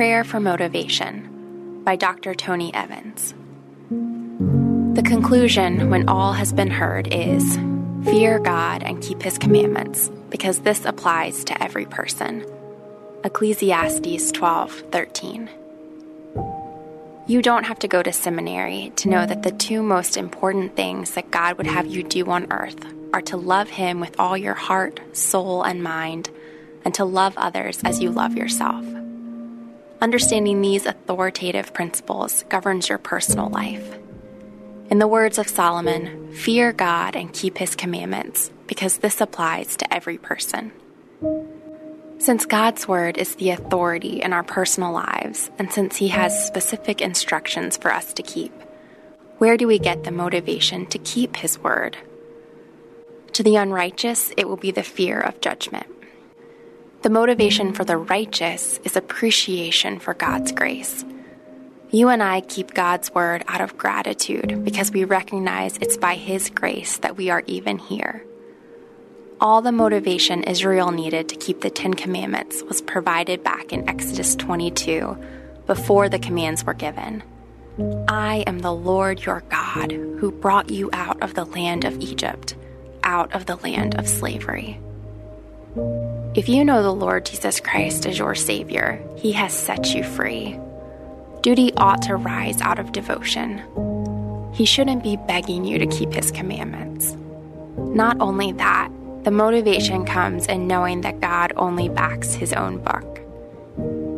Prayer for Motivation by Dr. Tony Evans. The conclusion, when all has been heard, is fear God and keep his commandments, because this applies to every person. Ecclesiastes 12:13. You don't have to go to seminary to know that the two most important things that God would have you do on earth are to love him with all your heart, soul, and mind, and to love others as you love yourself. Understanding these authoritative principles governs your personal life. In the words of Solomon, fear God and keep his commandments, because this applies to every person. Since God's Word is the authority in our personal lives, and since He has specific instructions for us to keep, where do we get the motivation to keep His Word? To the unrighteous, it will be the fear of judgment. The motivation for the righteous is appreciation for God's grace. You and I keep God's Word out of gratitude because we recognize it's by His grace that we are even here all the motivation Israel needed to keep the Ten Commandments was provided back in Exodus 22 before the commands were given. I am the Lord your God who brought you out of the land of Egypt, out of the land of slavery. If you know the Lord Jesus Christ as your Savior, He has set you free. Duty ought to rise out of devotion. He shouldn't be begging you to keep His commandments. Not only that, the motivation comes in knowing that God only backs his own book.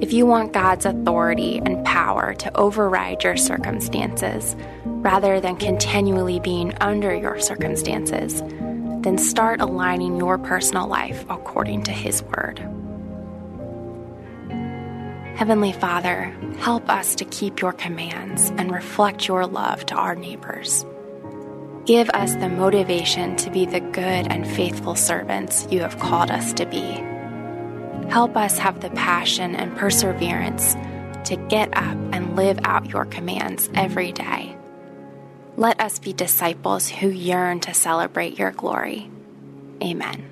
If you want God's authority and power to override your circumstances, rather than continually being under your circumstances, then start aligning your personal life according to His Word. Heavenly Father, help us to keep your commands and reflect your love to our neighbors. Give us the motivation to be the good and faithful servants you have called us to be. Help us have the passion and perseverance to get up and live out your commands every day. Let us be disciples who yearn to celebrate your glory. Amen.